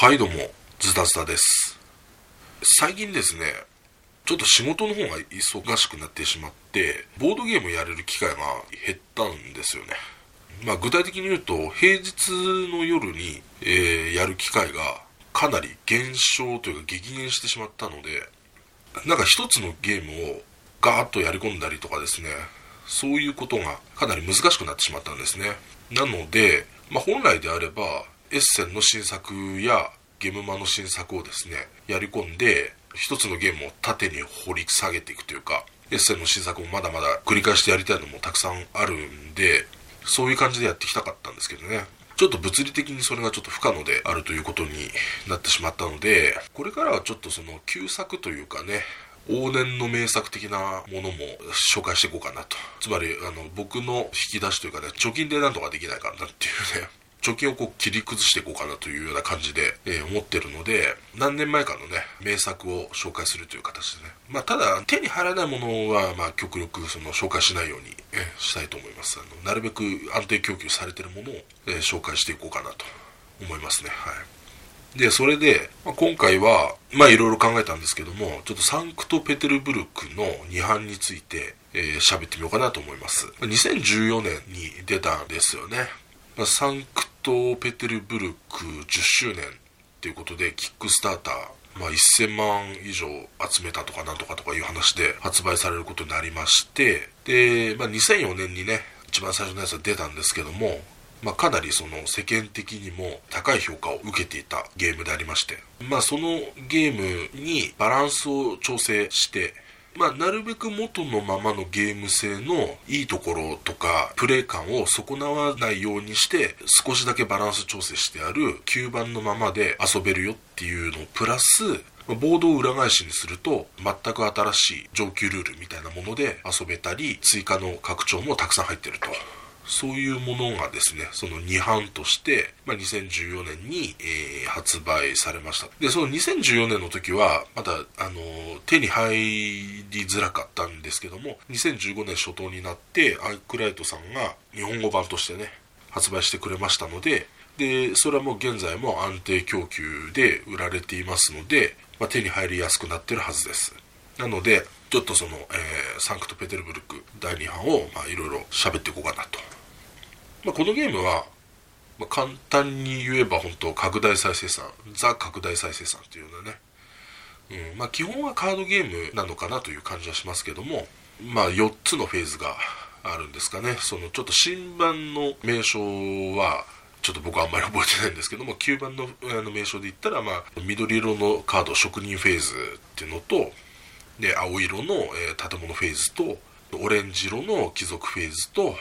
はいどうもズタズタです。最近ですねちょっと仕事の方が忙しくなってしまってボードゲームやれる機会が減ったんですよね。まあ具体的に言うと平日の夜に、えー、やる機会がかなり減少というか激減してしまったのでなんか一つのゲームをガーッとやり込んだりとかですねそういうことがかなり難しくなってしまったんですね。なので、まあ、本来であればエッセンの新作やゲムマの新作をですねやり込んで一つのゲームを縦に掘り下げていくというかエッセンの新作もまだまだ繰り返してやりたいのもたくさんあるんでそういう感じでやってきたかったんですけどね。ちょっと物理的にそれがちょっと不可能であるということになってしまったのでこれからはちょっとその旧作というかね往年の名作的なものも紹介していこうかなと。つまりあの僕の引き出しというかね貯金でなんとかできないかなっていうね。貯金をこう切り崩していこうかなというような感じで、えー、思ってるので何年前かのね名作を紹介するという形でね。まあただ手に入らないものはまあ極力その紹介しないように、えー、したいと思います。あのなるべく安定供給されてるものを、えー、紹介していこうかなと思いますね。はい。でそれで、まあ、今回はまあいろいろ考えたんですけどもちょっとサンクトペテルブルクの2版についてえー、喋ってみようかなと思います。2014年に出たんですよね。まあ、サンクトペテルブルク10周年ということでキックスターターまあ、1000万以上集めたとかなんとかとかいう話で発売されることになりましてで、まあ、2004年にね一番最初のやつが出たんですけども、まあ、かなりその世間的にも高い評価を受けていたゲームでありまして、まあ、そのゲームにバランスを調整してまあ、なるべく元のままのゲーム性のいいところとかプレイ感を損なわないようにして少しだけバランス調整してある吸盤のままで遊べるよっていうのプラスボードを裏返しにすると全く新しい上級ルールみたいなもので遊べたり追加の拡張もたくさん入ってると。そういうものがですね、その2版として、まあ、2014年に、えー、発売されました。で、その2014年の時は、まだ、あの手に入りづらかったんですけども、2015年初頭になって、アイクライトさんが日本語版としてね、発売してくれましたので、で、それはもう現在も安定供給で売られていますので、まあ、手に入りやすくなってるはずです。なので、ちょっとその、えー、サンクトペテルブルク第2版を、まあ、いろいろ喋っていこうかなとまあ、このゲームは、まあ、簡単に言えば本当拡大再生産ザ拡大再生産っていうようなね、うんまあ、基本はカードゲームなのかなという感じはしますけども、まあ、4つのフェーズがあるんですかね。そのちょっと新版の名称はちょっと僕はあんまり覚えてないんですけども9番のあの名称で言ったら、まあ、緑色のカード職人フェーズっていうのとで青色の、えー、建物フェーズとオレンジ色の貴族フェーズと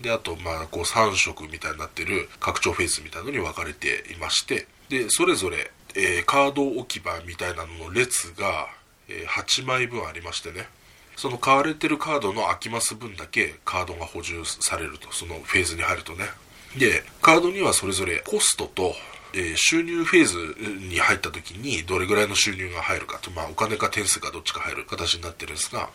であとまあこう3色みたいになってる拡張フェーズみたいのに分かれていましてでそれぞれ、えー、カード置き場みたいなのの列が、えー、8枚分ありましてねその買われてるカードの空きます分だけカードが補充されるとそのフェーズに入るとね。でカードにはそれぞれコストとえー、収入フェーズに入った時にどれぐらいの収入が入るかと、まあ、お金か点数かどっちか入る形になってるんですが、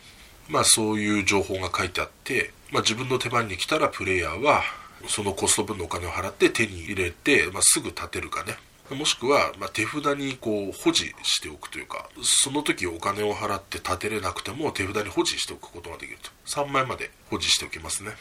まあ、そういう情報が書いてあって、まあ、自分の手番に来たらプレイヤーはそのコスト分のお金を払って手に入れて、まあ、すぐ立てるかね。もしくは、ま手札にこう保持しておくというかその時お金を払って立てれなくても手札に保持しておくことができると。3枚まで保持しておきますね。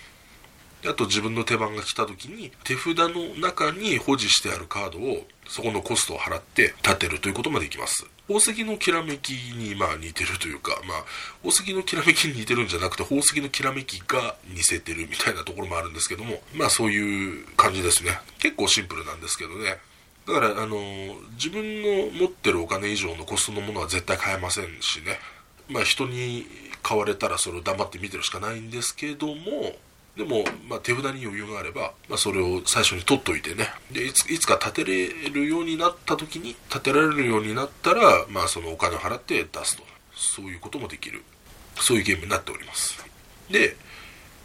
あと自分の手番が来た時に手札の中に保持してあるカードをそこのコストを払って立てるということもできます。宝石のきらめきにまあ似てるというか、まあ、宝石のきらめきに似てるんじゃなくて宝石のきらめきが似せてるみたいなところもあるんですけどもまあそういう感じですね。結構シンプルなんですけどね。だからあの自分の持ってるお金以上のコストのものは絶対買えませんしね。まあ人に買われたらそれを黙って見てるしかないんですけどもでも、まあ、手札に余裕があれば、まあ、それを最初に取っといてね。でいついつか立てれるようになった時に立てられるようになったら、まあ、そのお金を払って出すと。そういうこともできる。そういうゲームになっております。で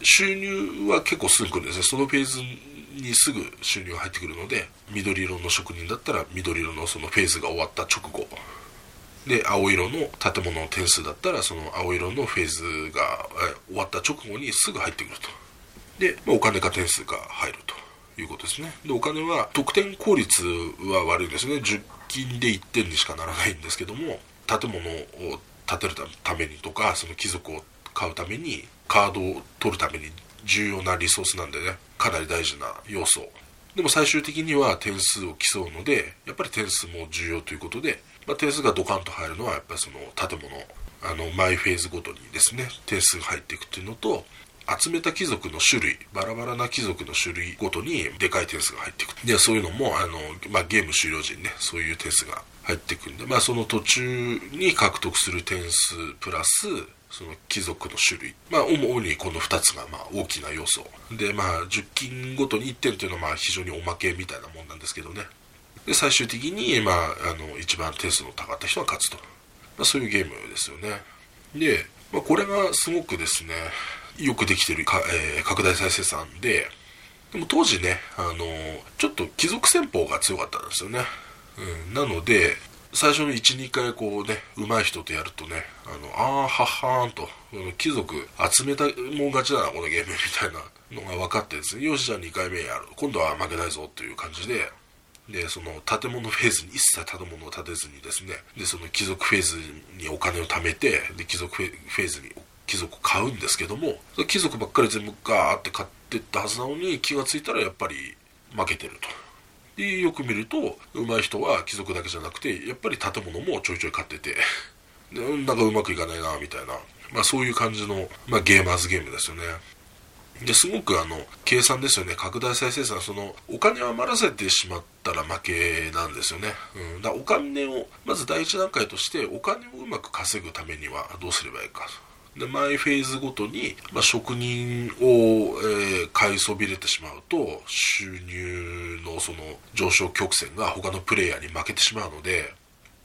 収入は結構すぐ来るんですね。そのフェーズにすぐ収入が入ってくるので緑色の職人だったら緑色のそのフェーズが終わった直後。で青色の建物の点数だったらその青色のフェーズが終わった直後にすぐ入ってくると。で、まあ、お金か点数が入るということですね。でお金は得点効率は悪いですね。10金で1点にしかならないんですけども建物を建てるためにとかその貴族を買うためにカードを取るために重要なリソースなんでねかなり大事な要素。でも最終的には点数を競うのでやっぱり点数も重要ということで、まあ、点数がドカンと入るのはやっぱりその建物あのマイフェーズごとにですね点数が入っていくっていうのと集めた貴族の種類バラバラな貴族の種類ごとにでかい点数が入っていくでそういうのもあの、まあ、ゲーム終了時にねそういう点数が入っていくんで、まあ、その途中に獲得する点数プラスその貴族の種類、まあ、主にこの2つがまあ大きな要素。で、まあ、10金ごとに1点というのはまあ非常におまけみたいなもんなんですけどね。で最終的に、まあ、あの一番点数の高かった人が勝つと、まあ、そういうゲームですよね。で、まあ、これがすごくですねよくできてるか、えー、拡大再生産で。でも当時ねあのちょっと貴族戦法が強かったんですよね、うん、なので最初の12回こうね上手い人とやるとねあのあーははーんと貴族集めたもん勝ちだなこのゲームみたいなのが分かってですね。よしじゃあ2回目やる。今度は負けないぞっていう感じで。でその建物フェーズに一切建物を建てずにですね。でその貴族フェーズにお金を貯めてで貴族フェーズに貴族買うんですけども貴族ばっかり全部ガーって買ってったはずなのに気が付いたらやっぱり負けてると。でよく見ると上手い人は貴族だけじゃなくてやっぱり建物もちょいちょい買っててでなんかうまくいかないなみたいな、まあ、そういう感じの、まあ、ゲーマーズゲームですよね。ですごくあの計算ですよね。拡大再生産そのお金を余らせてしまったら負けなんですよね、うん、だお金をまず第一段階としてお金をうまく稼ぐためにはどうすればいいか。で毎フェーズごとに、まあ、職人を、えー、買いそびれてしまうと収入のその上昇曲線が他のプレイヤーに負けてしまうので、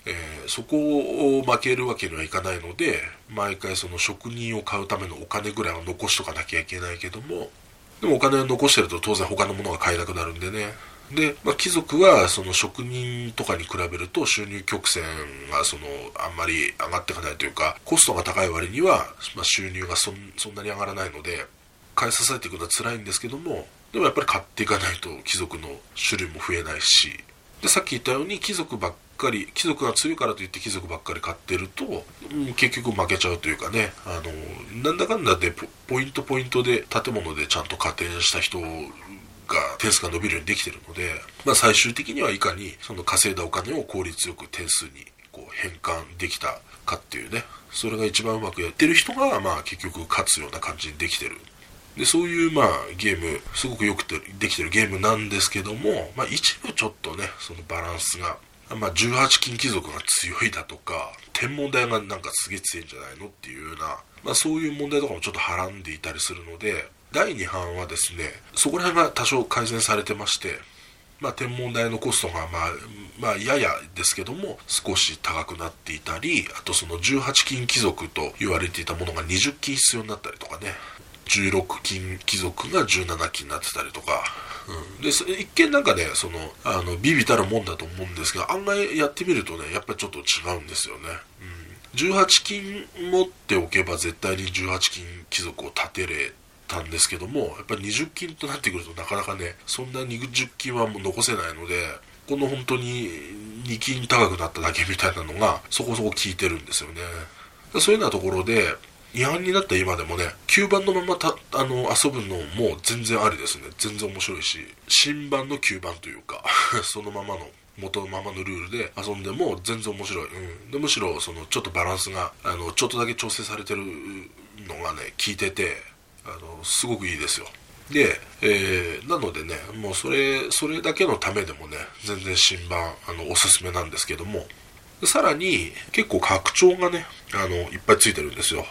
えー、そこを負けるわけにはいかないので毎回その職人を買うためのお金ぐらいは残しとかなきゃいけないけどもでもお金を残してると当然他のものが買えなくなるんでね。で、まあ、貴族はその職人とかに比べると収入曲線がそのあんまり上がっていかないというかコストが高い割には、まあ、収入がそんなに上がらないので買い支えていくのは辛いんですけどもでもやっぱり買っていかないと貴族の種類も増えないし。でさっき言ったように貴族ばっかり貴族が強いからといって貴族ばっかり買ってると、うん、結局負けちゃうというかねあのなんだかんだでポイントポイントで建物でちゃんと加点した人点数が伸びるようにできてるので、まあ、最終的にはいかにその稼いだお金を効率よく点数にこう変換できたかっていうねそれが一番うまくやってる人が、まあ、結局勝つような感じにできてる。でそういう、まあ、ゲームすごくよくてできてるゲームなんですけども、まあ、一部ちょっとねそのバランスが、まあ、18金貴族が強いだとか天文台がなんかすげえ強いんじゃないのっていうような、まあ、そういう問題とかもちょっとはらんでいたりするので第2版はですねそこら辺が多少改善されてましてまあ、天文台のコストが、まあ、まあ、ややですけども、少し高くなっていたり、あとその18金貴族と言われていたものが20金必要になったりとかね、16金貴族が17金になってたりとか、うん、で一見なんかねそのあのビビたるもんだと思うんですが案外やってみるとねやっぱりちょっと違うんですよね、うん、18金持っておけば絶対に18金貴族を建てれたんですけどもやっぱり20金となってくるとなかなかねそんな20金はもう残せないのでこの本当に2金高くなっただけみたいなのがそこそこ効いてるんですよね。そういうようなところで違反になった今でもね9番のままたあの遊ぶのも全然ありですね。全然面白いし新版の9番というか そのままの元のままのルールで遊んでも全然面白い、うん、でむしろそのちょっとバランスがあのちょっとだけ調整されてるのがね効いててあのすごくいいですよ。で、えー、なのでねもうそれそれだけのためでもね全然新版あのおすすめなんですけどもさらに結構拡張がねあのいっぱいついてるんですよ。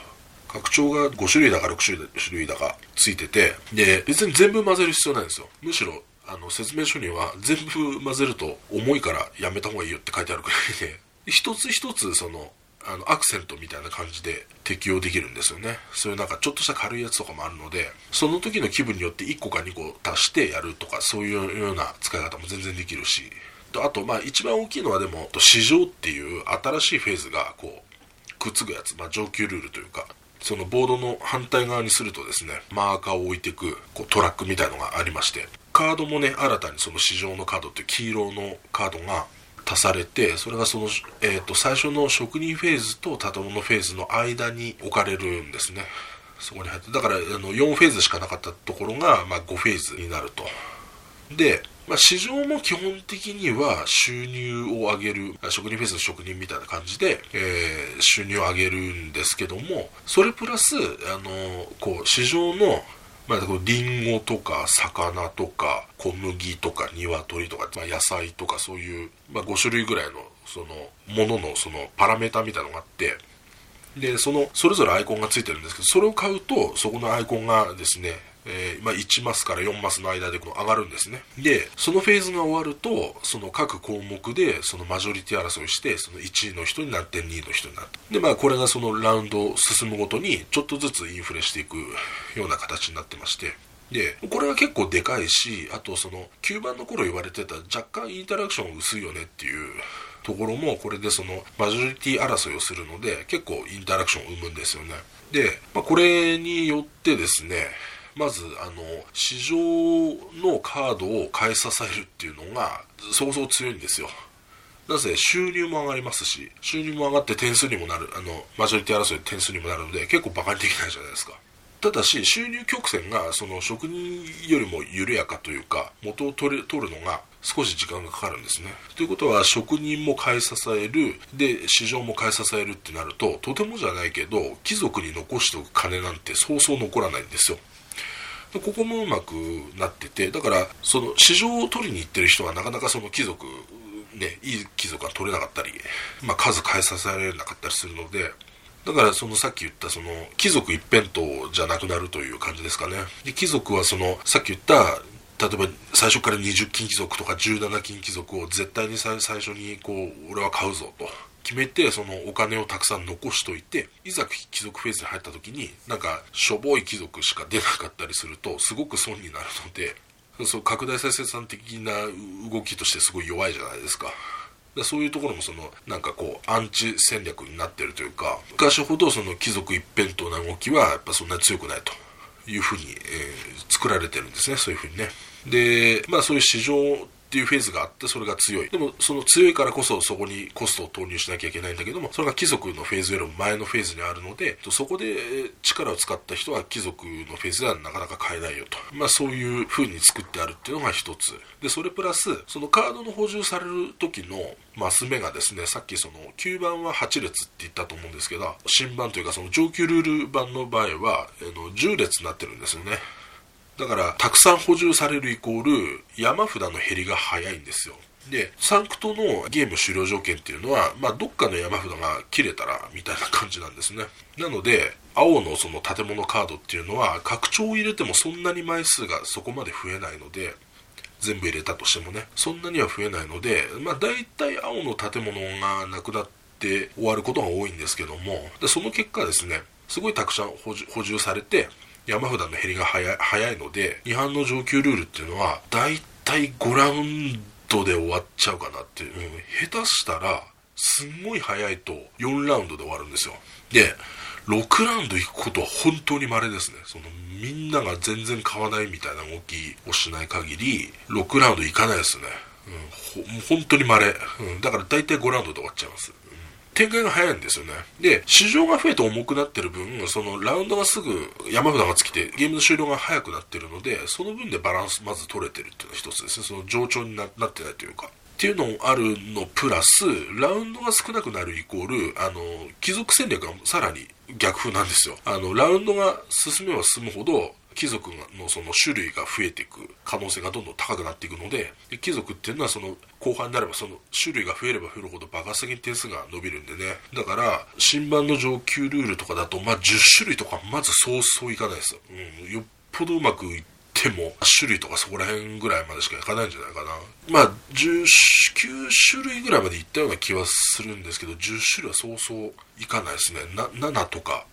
拡張が5種類だか6種類だかついててで別に全部混ぜる必要ないんですよ。むしろあの説明書には全部混ぜると重いからやめた方がいいよって書いてあるくらいで一つ一つそのあのアクセントみたいな感じで適用できるんですよね。そういうなんかちょっとした軽いやつとかもあるのでその時の気分によって1個か2個足してやるとかそういうような使い方も全然できるし。あとまあ一番大きいのはでも市場っていう新しいフェーズがこうくっつくやつ、まあ、上級ルールというかそのボードの反対側にするとですねマーカーを置いていくこうトラックみたいのがありましてカードもね新たにその市場のカードっていう黄色のカードが足されてそれがその、えーと、最初の職人フェーズと建物フェーズの間に置かれるんですね。そこに入ってだからあの4フェーズしかなかったところが、まあ、5フェーズになると。で、まあ、市場も基本的には収入を上げる職人フェーズの職人みたいな感じで、えー、収入を上げるんですけどもそれプラスあのこう市場のまあ、リンゴとか魚とか小麦とか鶏とか、まあ、野菜とかそういう、まあ、5種類ぐらいのそのもののそのパラメータみたいなのがあってでそのそれぞれアイコンがついてるんですけどそれを買うとそこのアイコンがですねえー、まあ、1マスから4マスの間でこの上がるんですね。で、そのフェーズが終わると、その各項目でそのマジョリティ争いして、その1位の人になって2位の人になって。で、まあこれがそのラウンド進むごとにちょっとずつインフレしていくような形になってまして。で、これは結構でかいし、あとその9番の頃言われてた若干インタラクション薄いよねっていうところもこれでそのマジョリティ争いをするので結構インタラクションを生むんですよね。で、まあ、これによってですね、まずあの市場のカードを買い支えるっていうのが相当強いんですよなぜ収入も上がりますし収入も上がって点数にもなるあのマジョリティ争い点数にもなるので結構バカにできないじゃないですかただし収入曲線がその職人よりも緩やかというか元を取る取るのが少し時間がかかるんですね。ということは職人も買い支えるで市場も買い支えるってなるととてもじゃないけど貴族に残しておく金なんてそうそう残らないんですよ。ここもうまくなっててだからその市場を取りに行ってる人はなかなかその貴族ねいい貴族が取れなかったり、まあ、数変えさせられなかったりするのでだからそのさっき言ったその貴族一辺倒じゃなくなるという感じですかね。で貴族はそのさっき言った例えば最初から20金貴族とか17金貴族を絶対に最初にこう俺は買うぞと。決めてそのお金をたくさん残しといていざ貴族フェーズに入った時になんかしょぼい貴族しか出なかったりするとすごく損になるのでそう拡大再生産的な動きとしてすごい弱いじゃないですか。そういうところもそのなんかこうアンチ戦略になってるというか昔ほどその貴族一辺倒な動きはやっぱそんなに強くないというふうに、えー、作られてるんですねそういうふうにねでまあそういう市場っていうフェーズがあってそれが強い。でもその強いからこそそこにコストを投入しなきゃいけないんだけどもそれが貴族のフェーズよりも前のフェーズにあるのでそこで力を使った人は貴族のフェーズではなかなか買えないよと。まあそういう風に作ってあるっていうのが一つ。でそれプラスそのカードの補充される時のマス目がですねさっきその9番は8列って言ったと思うんですけど新版というかその上級ルール版の場合はあの10列になってるんですよね。だからたくさん補充されるイコール山札の減りが早いんですよ。でサンクトのゲーム終了条件っていうのは、まあ、どっかの山札が切れたらみたいな感じなんですね。なので青のその建物カードっていうのは拡張を入れてもそんなに枚数がそこまで増えないので全部入れたとしてもねそんなには増えないのでまあ大体青の建物がなくなって終わることが多いんですけどもでその結果ですねすごいたくさん補充されて山札の減りが早い早いので違反の上級ルールっていうのは大体5ラウンドで終わっちゃうかなっていう、うん、下手したらすんごい早いと4ラウンドで終わるんですよ。で6ラウンド行くことは本当に稀ですね。そのみんなが全然買わないみたいな動きをしない限り6ラウンド行かないですね、うん、ほ本当に稀、うん、だから大体5ラウンドで終わっちゃいます展開が早いんですよね。で、市場が増えて重くなってる分、そのラウンドがすぐ山札が尽きて、ゲームの終了が早くなってるので、その分でバランスまず取れてるっていうのが一つですね。その上調になってないというか。っていうのもあるのプラス、ラウンドが少なくなるイコール、あの、貴族戦略がさらに逆風なんですよ。あの、ラウンドが進めば進むほど、貴族のその種類が増えていく可能性がどんどん高くなっていくので貴族っていうのはその後半になればその種類が増えれば増えるほど爆発的に点数が伸びるんでね。だから新版の上級ルールとかだとまあ10種類とかまずそうそういかないです。よ、うん、よっぽどうまくいっても種類とかそこら辺ぐらいまでしかいかないんじゃないかな。まあ19種類ぐらいまでいったような気はするんですけど10種類はそうそういかないですね。7とか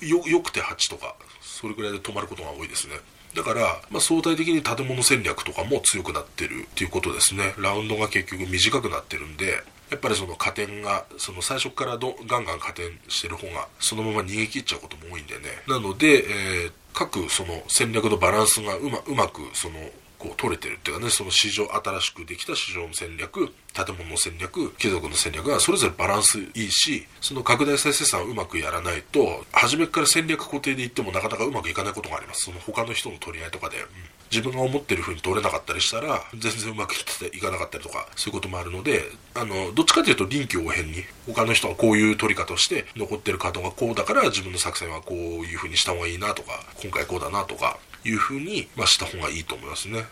よよくて8とか。それぐらいで止まることが多いですね。だから、まあ、相対的に建物戦略とかも強くなってるっていうことですね。ラウンドが結局短くなってるんでやっぱりその加点がその最初からどガンガン加点してる方がそのまま逃げ切っちゃうことも多いんでね。なので、えー、各その戦略のバランスがうまうまくそのこう取れてるっていうかねその市場新しくできた市場の戦略建物の戦略貴族の戦略がそれぞれバランスいいしその拡大再生産をうまくやらないと初めから戦略固定でいってもなかなかうまくいかないことがあります。その他の人の取り合いとかで、うん。自分が思ってる風に取れなかったりしたら全然うまくいっていかなかったりとかそういうこともあるのであのどっちかというと臨機応変に他の人がこういう取り方をして残ってるカードがこうだから自分の作戦はこういう風にした方がいいなとか今回こうだなとかいう風に、まあ、した方がいいと思いますね、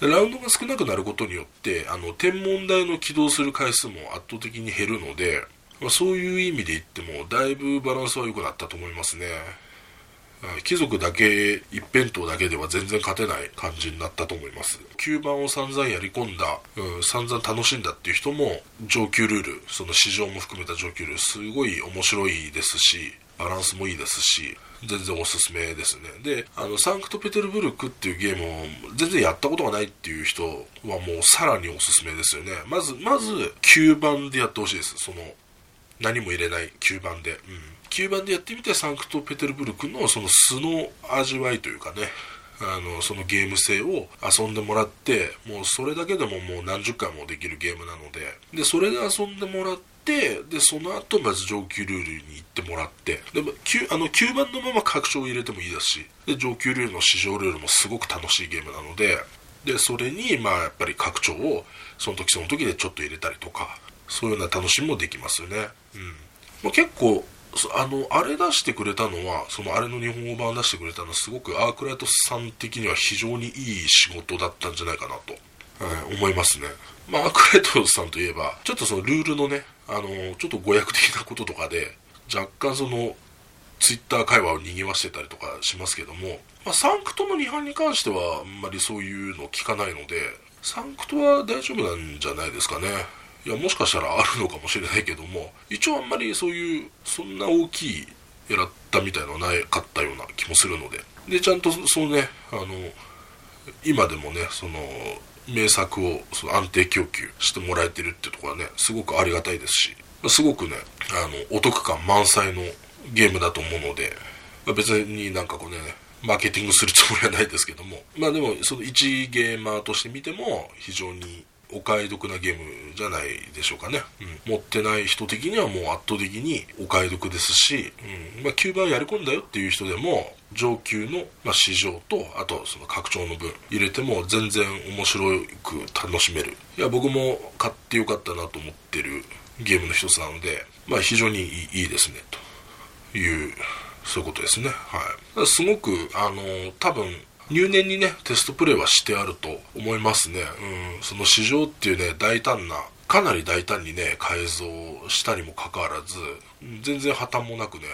うん、ラウンドが少なくなることによってあの天文台の起動する回数も圧倒的に減るので、まあ、そういう意味で言ってもだいぶバランスは良くなったと思いますね。貴族だけ一辺倒だけでは全然勝てない感じになったと思います。9番を散々やり込んだ、うん、散々楽しんだっていう人も上級ルールその市場も含めた上級ルールすごい面白いですしバランスもいいですし全然おすすめですね。であのサンクトペテルブルクっていうゲームを全然やったことがないっていう人はもうさらにおすすめですよね。まずまず9番でやってほしいです。その何も入れない9番で、うん。9番でやってみてサンクトペテルブルクのその素の味わいというかね。あのそのゲーム性を遊んでもらってもうそれだけでももう何十回もできるゲームなので。でそれで遊んでもらってでその後まず上級ルールに行ってもらってでも 9, あの9番のまま拡張を入れてもいいですしで上級ルールの市場ルールもすごく楽しいゲームなのででそれにまあやっぱり拡張をその時その時でちょっと入れたりとかそういうような楽しみもできますよね、うん。まあ、結構あのあれ出してくれたのはそのあれの日本語版出してくれたのはすごくアークライトさん的には非常にいい仕事だったんじゃないかなと、はい、思いますね。まあアクライトさんといえばちょっとそのルールのねあのちょっと誤訳的なこととかで若干そのツイッター会話を賑わしてたりとかしますけども、まあ、サンクトの2版に関してはあんまりそういうの聞かないのでサンクトは大丈夫なんじゃないですかね。いやもしかしたらあるのかもしれないけども一応あんまりそういうそんな大きいやらったみたいのはなかったような気もするので。でちゃんとそのねあの今でもねその名作をその安定供給してもらえてるってところはねすごくありがたいですしすごくねあのお得感満載のゲームだと思うので、まあ、別になんかこうねマーケティングするつもりはないですけどもまあでもその一ゲーマーとして見ても非常にお買い得なゲームじゃないでしょうかね、うん、持ってない人的にはもう圧倒的にお買い得ですし、うん。まあ、9番やり込んだよっていう人でも上級の、まあ、市場とあとその拡張の分入れても全然面白く楽しめる。いや僕も買ってよかったなと思ってるゲームの一つなので、まあ、非常にいいですね。というそういうことですね。はい。すごくあの多分入念にねテストプレイはしてあると思いますね、うん、その市場っていうね大胆なかなり大胆にね改造したにもかかわらず全然破綻もなくね、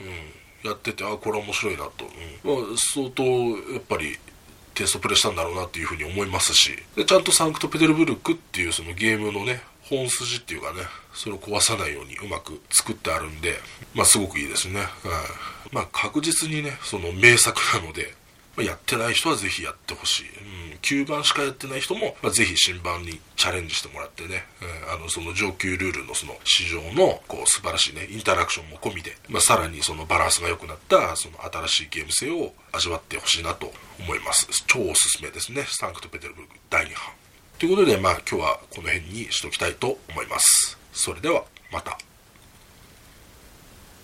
うん、やっててあこれ面白いなと、うん。まあ、相当やっぱりテストプレイしたんだろうなっていうふうに思いますし。でちゃんとサンクトペテルブルクっていうそのゲームのね本筋っていうかねそれを壊さないようにうまく作ってあるんでまあすごくいいですね、はい、まあ確実にねその名作なのでまやってない人はぜひやってほしい、うん、9番しかやってない人も、まあ、ぜひ新版にチャレンジしてもらってね、えー、あのその上級ルールのその市場のこう素晴らしいねインタラクションも込みで、まあ、さらにそのバランスが良くなったその新しいゲーム性を味わってほしいなと思います。超おすすめですね。サンクトペテルブルク第2版。ということでまあ今日はこの辺にしときたいと思います。それではまた。